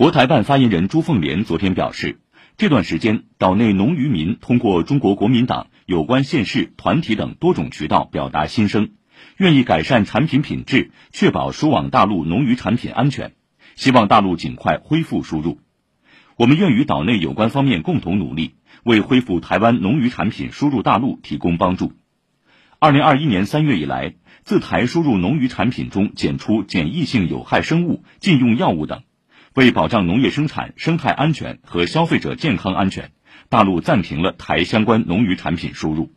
国台办发言人朱凤莲昨天表示，这段时间岛内农渔民通过中国国民党有关县市团体等多种渠道表达心声，愿意改善产品品质，确保输往大陆农渔产品安全，希望大陆尽快恢复输入。我们愿与岛内有关方面共同努力，为恢复台湾农渔产品输入大陆提供帮助。二零二一年三月以来，自台输入农渔产品中检出检疫性有害生物、禁用药物等，为保障农业生产生态安全和消费者健康安全，大陆暂停了台相关农渔产品输入。